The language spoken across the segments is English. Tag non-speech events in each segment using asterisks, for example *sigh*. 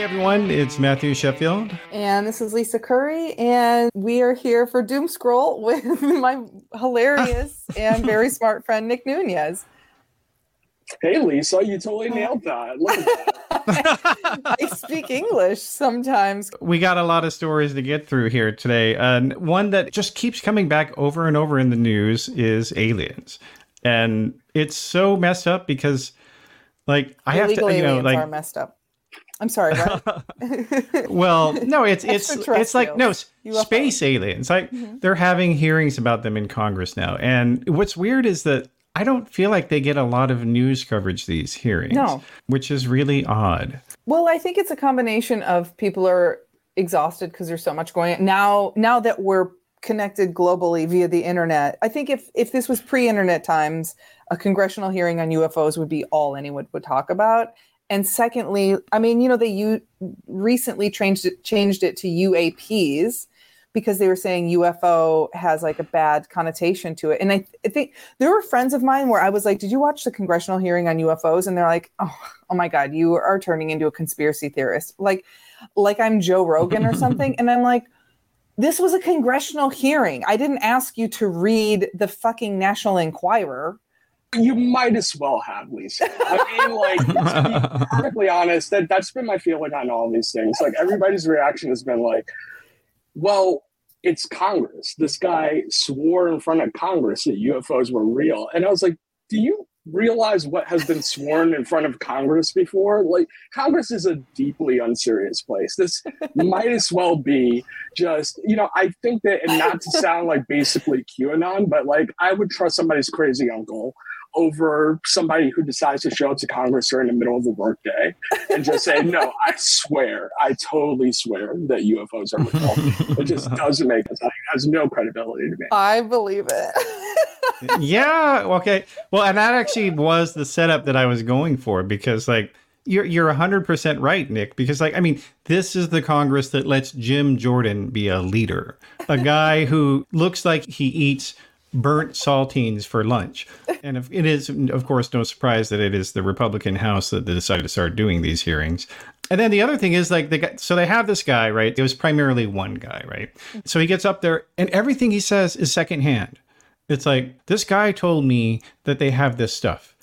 Hey everyone, it's Matthew Sheffield. And this is Lisa Curry, and we are here for Doomscroll *laughs* with my hilarious *laughs* and very smart friend Nick Nuñez. Hey Lisa, you totally nailed that. Look at that. *laughs* I speak English sometimes. We got a lot of stories to get through here today. And one that just keeps coming back over and over in the news is aliens. And it's so messed up because like I have to you know aliens like are messed up. I'm sorry, right? *laughs* well, no, it's it's it's like no space aliens. Like mm-hmm. they're having hearings about them in Congress now. And what's weird is that I don't feel like they get a lot of news coverage these hearings, No. which is really odd. Well, I think it's a combination of people are exhausted because there's so much going on now. Now that we're connected globally via the internet, I think if if this was pre-internet times, a congressional hearing on UFOs would be all anyone would talk about. And secondly, I mean, you know, they u- recently changed it, changed it to UAPs because they were saying UFO has like a bad connotation to it. And I, I think there were friends of mine where I was like, "Did you watch the congressional hearing on UFOs?" And they're like, "Oh, oh my god, you are turning into a conspiracy theorist." Like like I'm Joe Rogan or something. *laughs* and I'm like, "This was a congressional hearing. I didn't ask you to read the fucking National Enquirer." You might as well have Lisa. I mean, like to be *laughs* perfectly honest, that that's been my feeling on all these things. Like everybody's reaction has been like, "Well, it's Congress. This guy swore in front of Congress that UFOs were real," and I was like, "Do you?" realize what has been sworn in front of congress before like congress is a deeply unserious place this might as well be just you know i think that and not to sound like basically qanon but like i would trust somebody's crazy uncle over somebody who decides to show up to Congress during the middle of the workday and just say, "No, *laughs* I swear, I totally swear that UFOs are real." It just *laughs* doesn't make sense. It has no credibility to me. I believe it. *laughs* yeah. Okay. Well, and that actually was the setup that I was going for because, like, you're you're hundred percent right, Nick. Because, like, I mean, this is the Congress that lets Jim Jordan be a leader, a guy who looks like he eats burnt saltines for lunch. *laughs* And if, it is, of course, no surprise that it is the Republican House that decided to start doing these hearings. And then the other thing is like they got so they have this guy, right? It was primarily one guy, right? So he gets up there and everything he says is secondhand. It's like this guy told me that they have this stuff.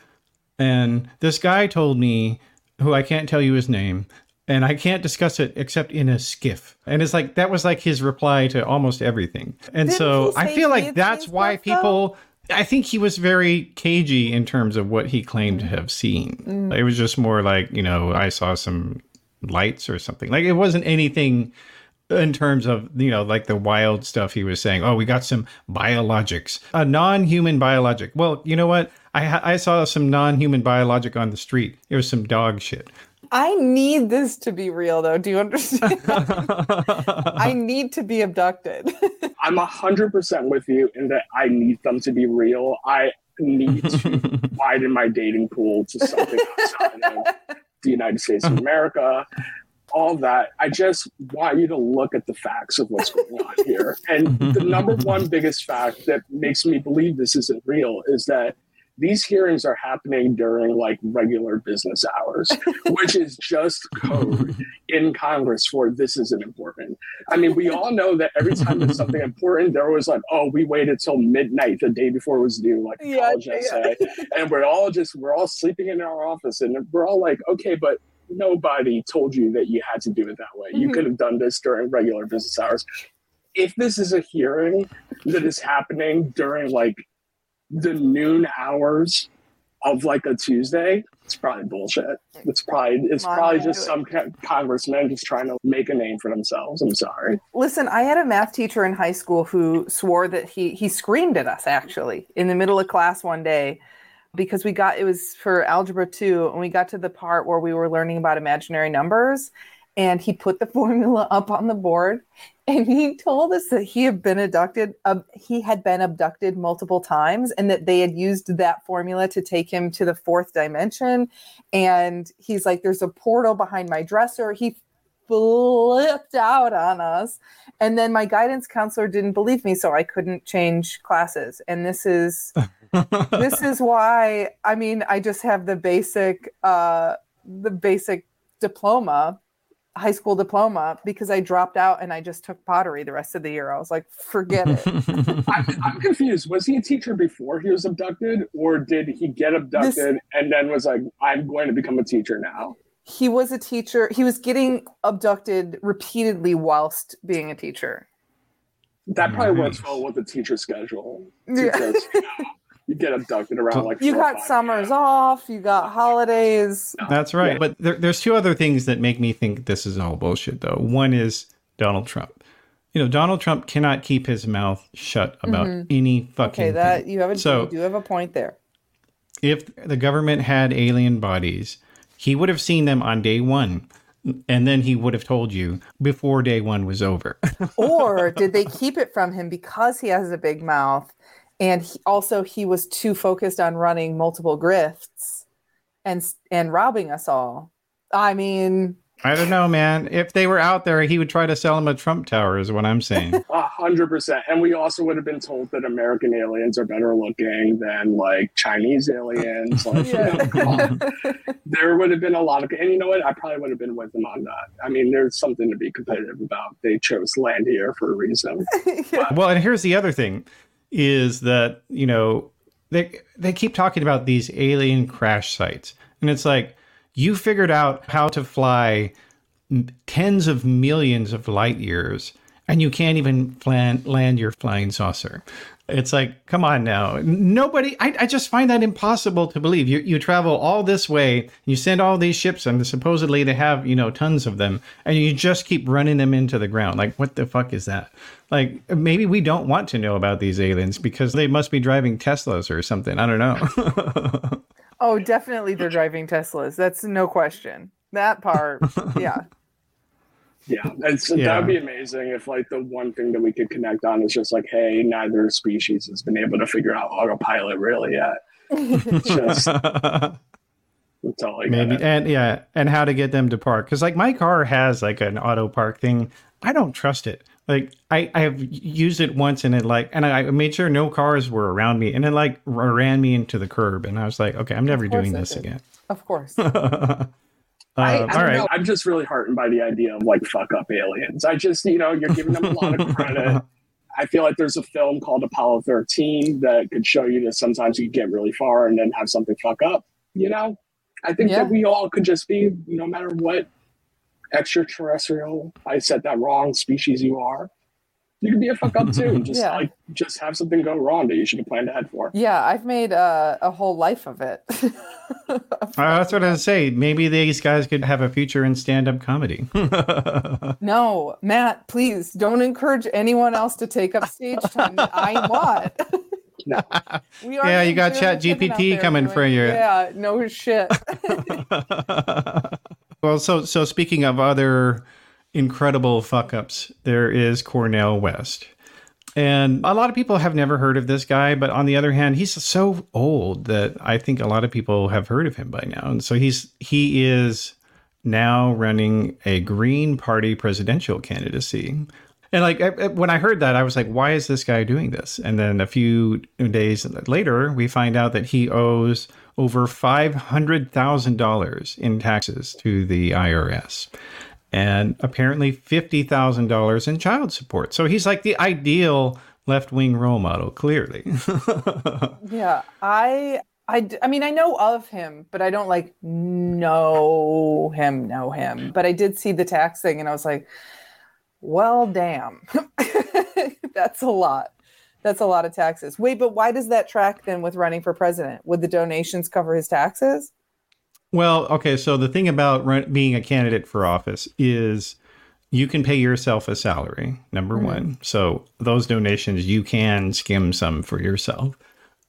And this guy told me who I can't tell you his name and I can't discuss it except in a SCIF. And it's like that was like his reply to almost everything. And Didn't so I feel like that's why stuff, though? people I think he was very cagey in terms of what he claimed to Mm. have seen. It was just more like, you know, I saw some lights or something. Like it wasn't anything in terms of, you know, like the wild stuff he was saying. Oh, we got some biologics, a non-human biologic. Well, you know what? I I saw some non-human biologic on the street. It was some dog shit. I need this to be real, though. Do you understand? *laughs* I need to be abducted. *laughs* I'm hundred percent with you in that I need them to be real. I need to *laughs* widen my dating pool to something outside of the United States of America. All that. I just want you to look at the facts of what's going on here. And the number one biggest fact that makes me believe this isn't real is that these hearings are happening during like regular business hours, *laughs* which is just code in Congress for this isn't important. I mean, we all know that every time there's something *laughs* important, they're always like, oh, we waited till midnight the day before it was due, like Yeah, college yeah. essay. And we're all just, we're all sleeping in our office and we're all like, okay, but nobody told you that you had to do it that way. You Mhm. could have done this during regular business hours. If this is a hearing that is happening during like the noon hours of like a Tuesday, it's probably bullshit. It's probably it's probably just some co- congressman just trying to make a name for themselves. I'm sorry. Listen, I had a math teacher in high school who swore that he he screamed at us actually in the middle of class one day because we got it was for algebra 2 and we got to the part where we were learning about imaginary numbers and he put the *laughs* formula up on the board and he told us that he had been abducted um, he had been abducted multiple times and that they had used that formula to take him to the fourth dimension. And he's like there's a portal behind my dresser. He flipped out on us. And then my guidance counselor didn't believe me so i couldn't change classes. And this is *laughs* this is why i mean i just have the basic uh the basic diploma high school diploma because I dropped out and I just took pottery the rest of the year. I was like, forget it. *laughs* I'm, I'm confused. Was he a teacher before he was abducted, or did he get abducted This- and then was like, "I'm going to become a teacher now"? he was a teacher. He was getting abducted repeatedly whilst being a teacher. That probably works Nice. well with the teacher schedule. Yeah. Because, *laughs* you, know, you get abducted around like You got summers p.m. off, you got holidays. That's right. Yeah. But there, there's two other things that make me think this is all bullshit, though. One is Donald Trump. You know, Donald Trump cannot keep his mouth shut about mm-hmm. any fucking Okay, that thing. you have a So- you do have a point there. If the government had alien bodies, he would have seen them on day one, and then he would have told you before day one was over. *laughs* or did they keep it from him because he has a big mouth and he, also he was too focused on running multiple grifts and and robbing us all i mean I don't know, man. If they were out there, he would try to sell them a Trump tower, is what I'm saying. *laughs* A hundred percent. And we also would have been told that American aliens are better looking than like Chinese aliens. *laughs* Like, you know, there would have been a lot of, and you know what? I probably would have been with them on that. I mean, there's something to be competitive about. They chose land here for a reason. *laughs* well, and here's the other thing is that, you know, they they keep talking about these alien crash sites. And it's like you figured out how to fly tens of millions of light years and you can't even land your flying saucer. It's like, come on now. Nobody, I, I just find that impossible to believe. You, you travel all this way, you send all these ships, and supposedly they have, you know, tons of them, and you just keep running them into the ground. Like, what the fuck is that? Like, maybe we don't want to know about these aliens because they must be driving Teslas or something. I don't know. *laughs* oh definitely they're driving teslas that's no question that part yeah *laughs* Yeah, it's, Yeah. that would be amazing if like the one thing that we could connect on is just like, hey, neither species has been able to figure out autopilot really yet. *laughs* Just *laughs* that's all I Maybe got. and yeah, and how to get them to park because like my car has like an auto park thing. I don't trust it. Like I I have used it once and it like and I made sure no cars were around me and it like ran me into the curb and I was like, okay, I'm never doing this did. again. of course *laughs* Uh, I, I all right. know. I'm just really heartened by the idea of like fuck up aliens. I just, you know, you're giving them a lot of *laughs* credit. I feel like there's a film called Apollo 13 that could show you that sometimes you get really far and then have something fuck up. You know, I think Yeah. that we all could just be, no matter what extraterrestrial, I said that wrong, species you are, you could be a fuck up too. *laughs* Just Yeah. like, just have something go wrong that you should have planned ahead for. yeah i've made uh, a whole life of it *laughs* Uh, that's what I was say. Maybe these guys could have a future in stand-up comedy. *laughs* no matt please don't encourage anyone else to take up stage time i want No. We Yeah, you got doing Chat the thing out GPT coming for you. Yeah, no shit. well, so so speaking of other incredible fuck ups, there is Cornel West. And a lot of people have never heard of this guy, but on the other hand, he's so old that I think a lot of people have heard of him by now. And so he's he is now running a Green Party presidential candidacy. And like when I heard that, I was like, why is this guy doing this? And then a few days later, we find out that he owes over $500,000 in taxes to the IRS and apparently $50,000 in child support. So he's like the ideal left wing role model, clearly. *laughs* yeah, I. I, I mean, I know of him, but I don't like know him, know him. But I did see the tax thing, and I was like, well, damn, *laughs* that's a lot. That's a lot of taxes. Wait, but why does that track then with running for president? Would the donations cover his taxes? Well, okay. So the thing about run, being a candidate for office is you can pay yourself a salary, number mm-hmm. one. So those donations, you can skim some for yourself.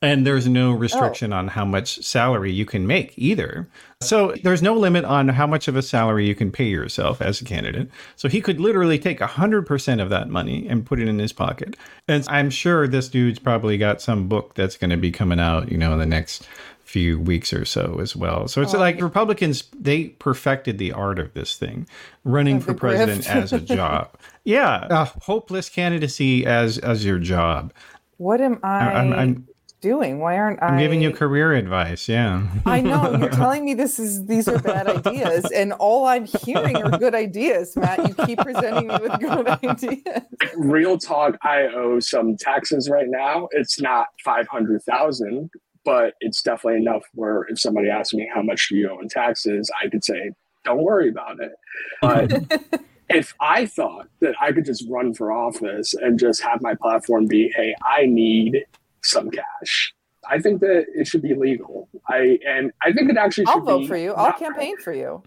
And there's no oh. restriction on how much salary you can make either. So there's no limit on how much of a salary you can pay yourself as a candidate. So he could literally take 100% of that money and put it in his pocket. And I'm sure this dude's probably got some book that's going to be coming out, you know, in the next few weeks or so as well. So it's oh, like Republicans, they perfected the art of this thing, running for president grift. as a *laughs* job. Yeah, a hopeless candidacy as as your job. What am I? I'm, I'm doing? Why aren't I I'm giving you career advice. Yeah. I know you're *laughs* telling me this is these are bad ideas, and all I'm hearing are good ideas, Matt. You keep presenting me with good *laughs* ideas. Real talk, I owe some taxes right now. It's not five hundred thousand, but it's definitely enough where if somebody asks me how much do you owe in taxes, I could say, don't worry about it. But *laughs* if I thought that I could just run for office and just have my platform be, hey, I need some cash. I think that it should be legal. I and I think it actually should I'll vote for you. I'll campaign for you.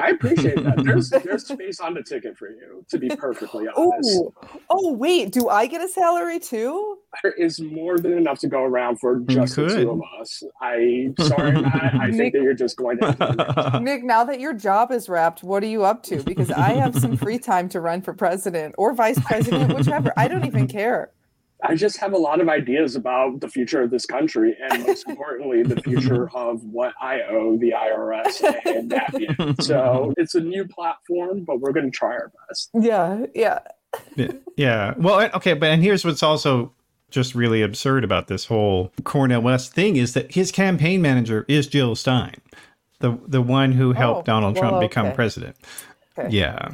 I appreciate that. There's *laughs* there's space on the ticket for you, to be perfectly oh, honest. Oh, oh wait, do I get a salary too? There is more than enough to go around for just the two of us. I sorry, Matt. I *laughs* think that you're just going to Nick, now that your job is wrapped, what are you up to? Because I have some free time to run for president or vice president, whichever. I don't even care. I just have a lot of ideas about the future of this country and most importantly, the future *laughs* of what I owe the IRS and Navient. So *laughs* it's a new platform, but we're going to try our best. Yeah, yeah. yeah. Well, okay, but and here's what's also just really absurd about this whole Cornel West thing is that his campaign manager is Jill Stein, the the one who helped Oh, Donald well, Trump become okay. president. Okay. Yeah.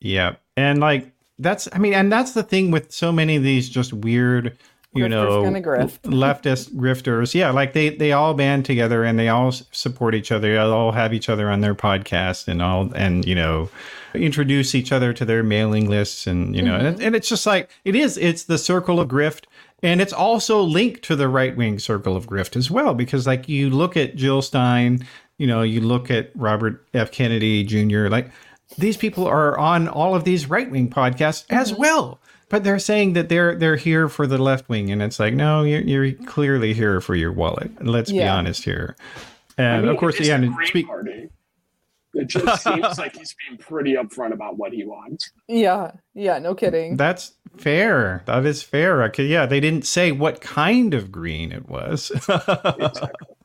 Yeah. And like that's I mean, and that's the thing with so many of these just weird, you Grifters know, grift. *laughs* leftist grifters. Yeah, like they they all band together and they all support each other. They all have each other on their podcast and all and you know introduce each other to their mailing lists and you know and, mm-hmm. and it's just like it is it's the circle of grift and it's also linked to the right wing circle of grift as well because like you look at Jill Stein, you know, you look at Robert F Kennedy Jr. like these people are on all of these right wing podcasts as mm-hmm. well. But they're saying that they're they're here for the left wing, and it's like, no, you're, you're clearly here for your wallet. Let's be honest here. I And mean, of course, yeah. the and speak, Party. It just *laughs* seems like he's being pretty upfront about what he wants. Yeah, yeah, no kidding. that's fair. That is fair. Okay, yeah, they didn't say what kind of green it was. *laughs*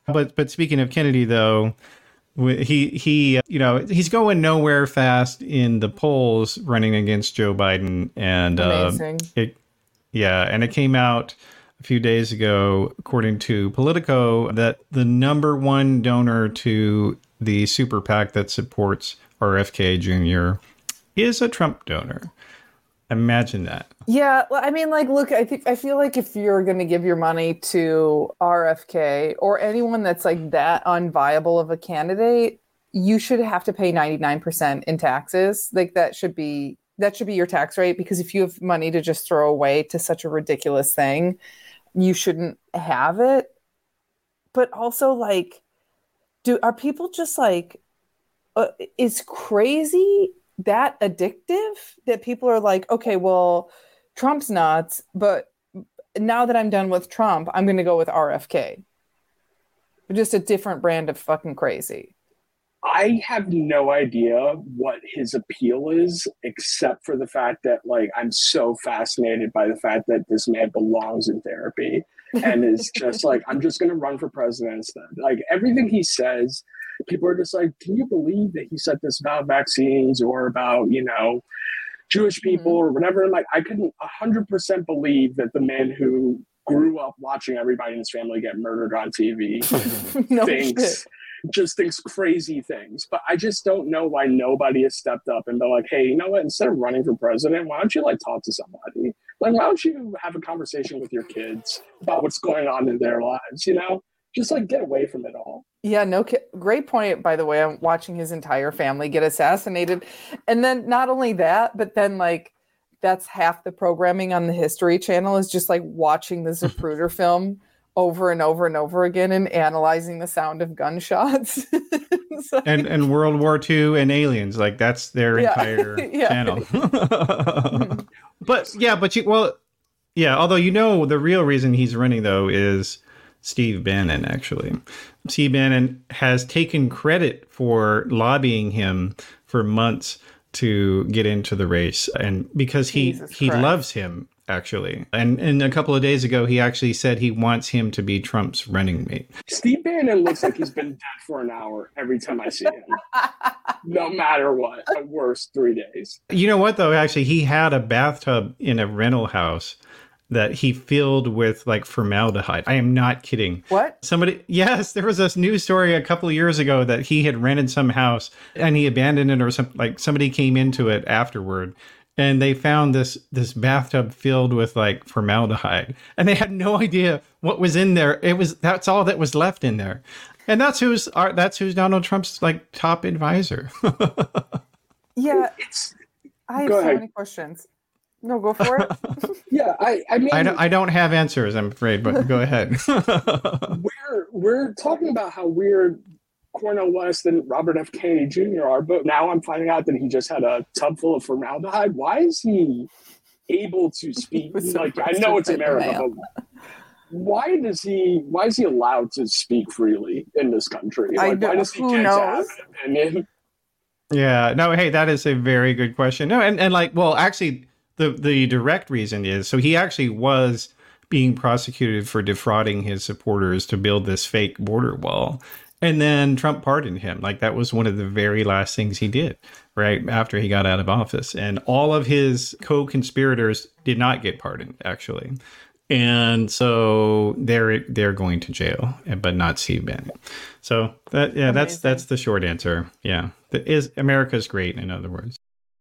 But but speaking of Kennedy, though, wh- he he you know he's going nowhere fast in the polls, running against Joe Biden, and uh, it yeah, and it came out a few days ago, according to Politico, that the number one donor to the super PAC that supports RFK Jr. is a Trump donor. Imagine that. Yeah, I mean, like, look, I think I feel like if you're going to give your money to RFK or anyone that's like that unviable of a candidate, you should have to pay 99% in taxes. Like that should be that should be your tax rate because if you have money to just throw away to such a ridiculous thing, you shouldn't have it. But also like do are people just like uh, is crazy that addictive that people are like, okay, well, Trump's nuts, but now that I'm done with Trump, I'm going to go with RFK. Just a different brand of fucking crazy. I have no idea what his appeal is, except for the fact that, like, I'm so fascinated by the fact that this man belongs in therapy and is just *laughs* like, I'm just going to run for president instead. Like, everything he says, people are just like, can you believe that he said this about vaccines or about, you know, Jewish mm-hmm. people or whatever? And like, I couldn't 100% believe that the man who grew up watching everybody in his family get murdered on TV *laughs* no thinks shit. just thinks crazy things. But I just don't know why nobody has stepped up and been like, hey, you know what? Instead of running for president, why don't you like talk to somebody? Like, why don't you have a conversation with your kids about what's going on in their lives? You know, just like get away from it all. Yeah, no great point by the way. I'm watching his entire family get assassinated. And then not only that, but then like that's half the programming on the History Channel is just like watching the *laughs* Zapruder film over and over and over again and analyzing the sound of gunshots. *laughs* Like- and and World War II and aliens, like that's their Yeah. entire *laughs* Yeah. channel. Mm-hmm. but yeah, but you well, yeah. Although you know the real reason he's running though is Steve Bannon. Actually, Steve Bannon has taken credit for lobbying him for months to get into the race, and because he Jesus he Christ. loves him actually, and and a couple of days ago he actually said he wants him to be Trump's running mate. Steve Bannon looks like he's been dead for an hour every time I see him, no matter what. At worst, three days. You know what though? Actually, he had a bathtub in a rental house that he filled with like formaldehyde. I am not kidding. What? Somebody, yes, there was this news story a couple of years ago that he had rented some house and he abandoned it or something. Like somebody came into it afterward and they found this this bathtub filled with like formaldehyde and they had no idea what was in there. It was that's all that was left in there. And that's who's our, that's who's Donald Trump's like top advisor. *laughs* Yeah, It's I have Go so ahead. many questions. No, go for it. *laughs* yeah. I I mean I don't, I don't have answers, I'm afraid, but go ahead. *laughs* we're we're talking about how weird Cornel West and Robert F. Kennedy Jr. are, but now I'm finding out that he just had a tub full of formaldehyde. Why is he able to *laughs* speak? Like I know it's America, but why does he? Why is he allowed to speak freely in this country? I Like, why don't- does he who get have knows? an opinion? Yeah, no, hey, that is a very good question. No, and, and like, well, actually, the the direct reason is so he actually was being prosecuted for defrauding his supporters to build this fake border wall. And then Trump pardoned him. Like that was one of the very last things he did, right after he got out of office. And all of his co-conspirators did not get pardoned, actually. And so they're they're going to jail, but not Steve Bannon. So that yeah, that's Amazing. that's the short answer. Yeah, the, is America's great? In other words.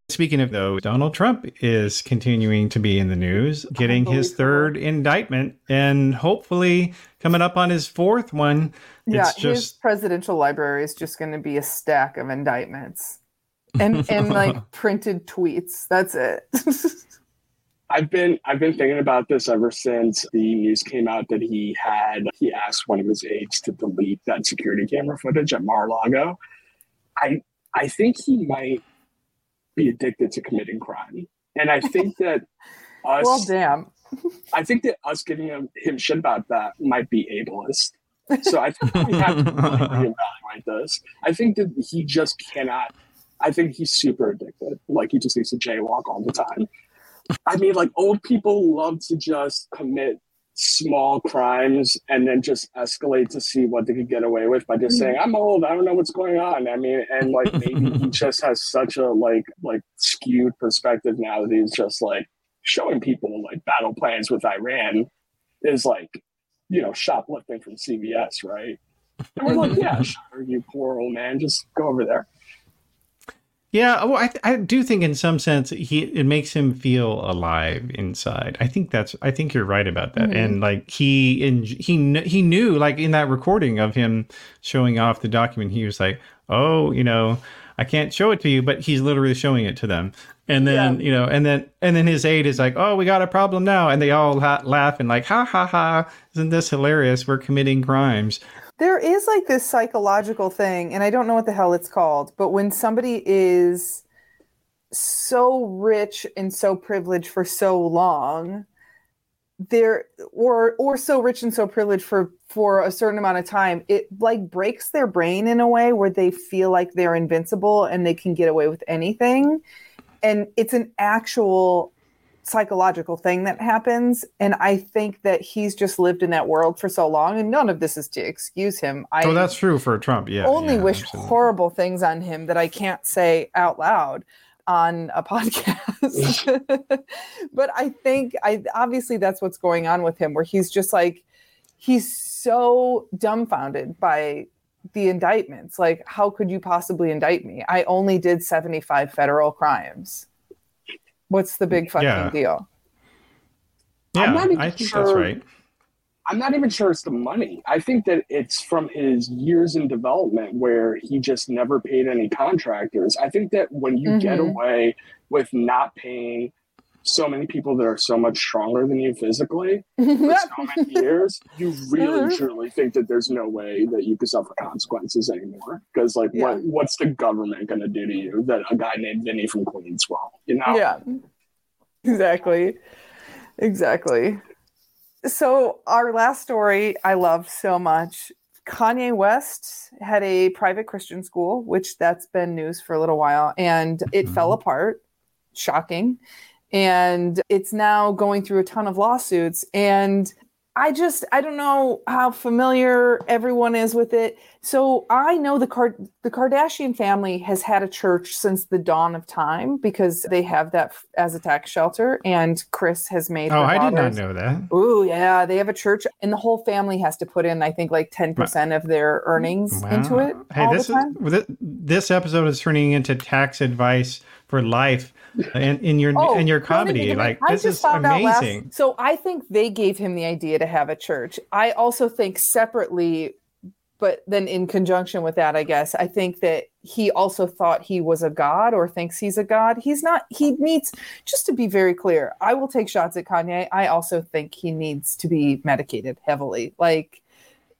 Speaking of though, Donald Trump is continuing to be in the news, getting his third indictment, and hopefully coming up on his fourth one. yeah, It's his presidential library is just going to be a stack of indictments *laughs* and and like printed tweets. That's it. *laughs* I've been I've been thinking about this ever since the news came out that he had he asked one of his aides to delete that security camera footage at Mar-a-Lago. I I think he might be addicted to committing crime, and I think that *laughs* us well, damn. I think that us giving him, him shit about that might be ableist. *laughs* So I think we have to really reevaluate this. I think that he just cannot. I think he's super addicted. Like he just needs to jaywalk all the time. I mean, like old people love to just commit small crimes and then just escalate to see what they could get away with by just hmm. saying, "I'm old. I don't know what's going on." I mean, and like maybe he *laughs* just has such a like like skewed perspective now that he's just like showing people like battle plans with Iran is like, you know, shoplifting from CVS, right? And we're like, yeah, *laughs* sure, you poor old man, just go over there. Yeah, well, I, th- I do think in some sense he it makes him feel alive inside. I think that's I think you're right about that. Mhm. And like he in he kn- he knew like in that recording of him showing off the document, he was like, "Oh, you know, I can't show it to you," but he's literally showing it to them. And then you know, and then and then his aide is like, "Oh, we got a problem now," and they all ha- laugh and like, "Ha ha ha! Isn't this hilarious? We're committing crimes." There is like this psychological thing, and I don't know what the hell it's called, but when somebody is so rich and so privileged for so long, they're or or so rich and so privileged for for a certain amount of time, it like breaks their brain in a way where they feel like they're invincible and they can get away with anything. And it's an actual psychological thing that happens. And i think that he's just lived in that world for so long and none of this is to excuse him. I oh, that's true for Trump. Yeah, only yeah, wish absolutely. horrible things on him that i can't say out loud on a *laughs* podcast. *laughs* But i think i obviously that's what's going on with him where he's just like he's so dumbfounded by the indictments. Like how could you possibly indict me? I only did 75 federal crimes what's the big fucking Yeah. deal Yeah, I'm not even I think sure- that's right. I'm not even sure it's the money. I think that it's from his years in development where he just never paid any contractors. I think that when you get Mhm. away with not paying so many people that are so much stronger than you physically for so *laughs* many years, you really Mhm. truly think that there's no way that you could suffer consequences anymore. Because like Yeah. what what's the government gonna do to you that a guy named Vinny from Queens will? You know? yeah. Exactly. Exactly. So our last story i love so much kanye west had a private christian school which that's been news for a little while and it mm-hmm. fell apart. Shocking. And it's now going through a ton of lawsuits and I just I don't know how familiar everyone is with it. So I know the Card the Kardashian family has had a church since the dawn of time because they have that f- as a tax shelter, and Chris has made. Oh, I did not know that. Ooh, yeah, they have a church, and the whole family has to put in, I think, like ten percent of their earnings into it Hey, this is this episode is turning into tax advice for life in, in your oh, in your comedy. Like I this is out last- amazing. so I think they gave him the idea to have a church. I also think separately, but then in conjunction with that, I guess I think that he also thought he was a god or thinks he's a god. He's not. He needs just to be very clear. I will take shots at Kanye. I also think he needs to be medicated heavily, like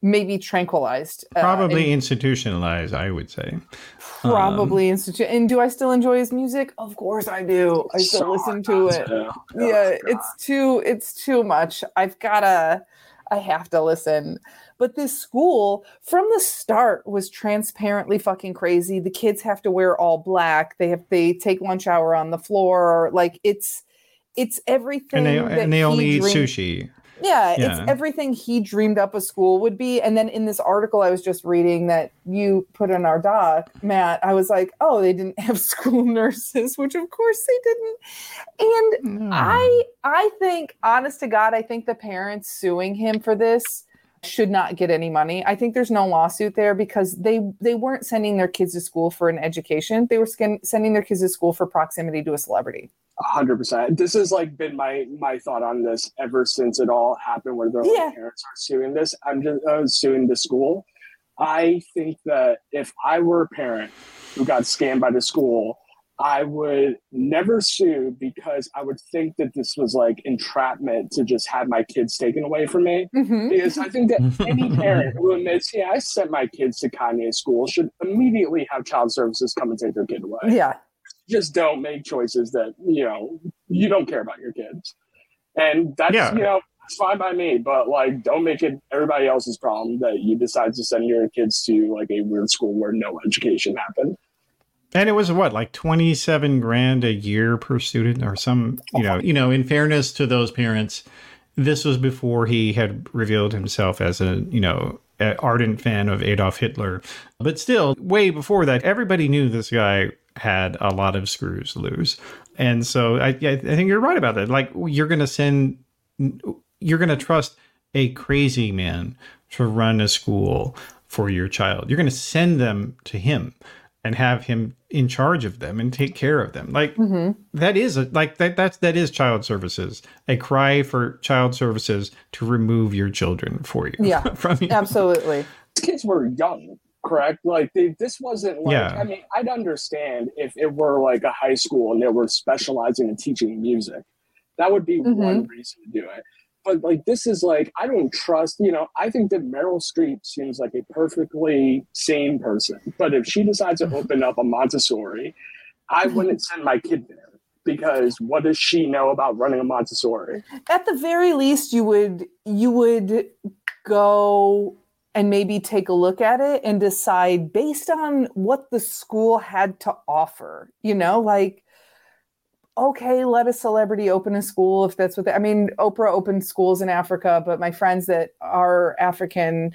maybe tranquilized. uh, Probably and institutionalized, I would say. probably institute. And do I still enjoy his music? Of course I do. I still So listen to it. Yeah, yeah God. it's too it's too much i've gotta i have to listen but this school from the start was transparently fucking crazy the kids have to wear all black they have they take lunch hour on the floor like it's it's everything And they that and they only he eat sushi. Yeah, Yeah. it's everything he dreamed up a school would be. And then in this article I was just reading that you put in our doc, Matt, I was like, oh, they didn't *laughs* have school nurses, which of course they didn't. And No. I I think, honest to God, I think the parents suing him for this should not get any money. I think there's no lawsuit there because they they weren't sending their kids to school for an education. They were skin, sending their kids to school for proximity to a celebrity. A hundred percent. This has like been my my thought on this ever since it all happened. Where their Yeah. parents are suing this. I'm just uh, suing the school. I think that if I were a parent who got scammed by the school, I would never sue because I would think that this was like entrapment to just have my kids taken away from me. Mhm. Because I think that *laughs* any parent who admits, yeah, I sent my kids to Kanye school should immediately have child services come and take their kid away Yeah. just don't make choices that you know you don't care about your kids and that's Yeah. you know it's fine by me but like don't make it everybody else's problem that you decide to send your kids to like a weird school where no education happened And it was what, like twenty seven grand a year per student, or some, you know, you know. In fairness to those parents, this was before he had revealed himself as a, you know, ardent fan of Adolf Hitler. But still, way before that, everybody knew this guy had a lot of screws loose. And so I, I think you're right about that. Like you're going to send, you're going to trust a crazy man to run a school for your child. You're going to send them to him and have him in charge of them and take care of them. Like that is a, like that that's that is child services. A cry for child services to remove your children for you. Yeah. *laughs* from you. Absolutely. these kids were young correct like they, this wasn't like Yeah. i mean i'd understand if it were like a high school and they were specializing in teaching music that would be Mhm. one reason to do it but like this is like i don't trust you know i think that meryl streep seems like a perfectly sane person but if she decides to *laughs* open up a montessori i wouldn't send my kid there because what does she know about running a montessori? At the very least you would you would go and maybe take a look at it and decide based on what the school had to offer you know like okay let a celebrity open a school if that's what they, i mean oprah opened schools in africa but my friends that are african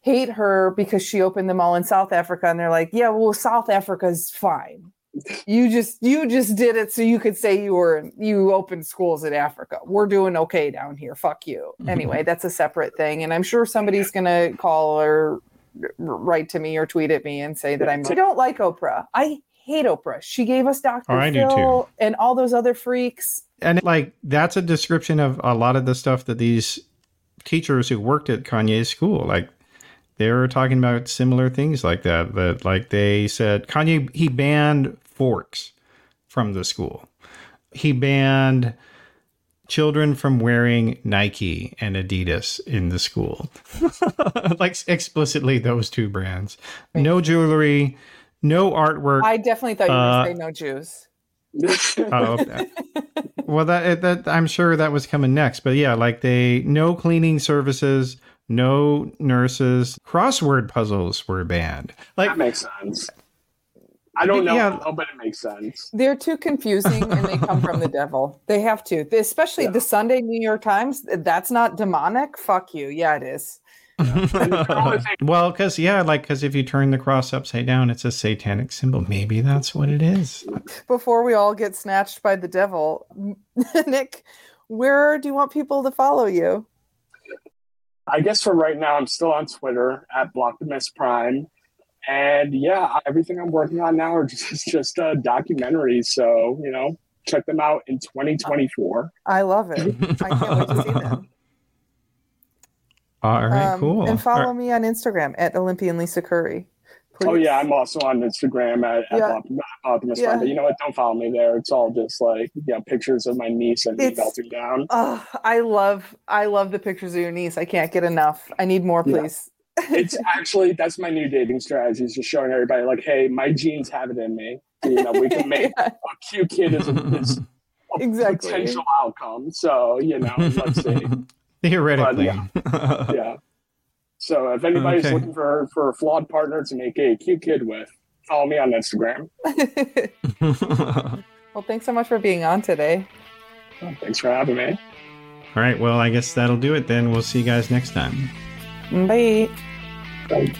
hate her because she opened them all in south africa and they're like yeah well south africa's fine you just you just did it so you could say you were you opened schools in Africa. We're doing okay down here. Fuck you. Mm-hmm. Anyway, that's a separate thing, and I'm sure somebody's gonna call or write to me or tweet at me and say that I'm. I don't like Oprah. I hate Oprah. She gave us Dr. Oh, Phil and all those other freaks. And like that's a description of a lot of the stuff that these teachers who worked at Kanye's school, like they were talking about similar things like that. That like they said Kanye he banned forks from the school. He banned children from wearing Nike and Adidas in the school. *laughs* like explicitly those two brands. No jewelry, no artwork. I definitely thought you were Uh, going to say no Jews. *laughs* Oh, okay. well, that that I'm sure that was coming next, but yeah, like they no cleaning services, no nurses, crossword puzzles were banned. Like that makes sense I don't know, Yeah. but it makes sense. They're too confusing and they come from the devil. *laughs* They have to. Especially Yeah. the Sunday New York Times. That's not demonic. Fuck you. Yeah, it is. *laughs* well, because yeah, like because if you turn the cross upside down, it's a satanic symbol. Maybe that's what it is. Before we all get snatched by the devil, *laughs* Nick, where do you want people to follow you? I guess for right now, I'm still on Twitter at Blocktimus Prime. And yeah, everything I'm working on now are *laughs* just, just uh, documentaries. So, you know, check them out in 2024. I love it. I can't wait to see them. All right, Um, cool. And follow All me on Instagram at Olympian Lisa Curry. Please. Oh, yeah, I'm also on Instagram at, at Yeah. Block- Optimus Yeah. Prime. But you know what? Don't follow me there. It's all just like, you know, pictures of my niece and me It's- melting down. Oh, I love I love the pictures of your niece. I can't get enough. I need more, Yeah. please. It's *laughs* actually, that's my new dating strategy is just showing everybody, like, hey, my genes have it in me. You know, we can make *laughs* Yeah, a cute kid is a, is *laughs* a Exactly. potential outcome. So, you know, let's see. Theoretically. *laughs* yeah. So if anybody's Okay. looking for for a flawed partner to make a cute kid with, follow me on Instagram. *laughs* *laughs* well, thanks so much for being on today. Thanks for having me. All right, well, I guess that'll do it then. We'll see you guys next time. Bye. Bye.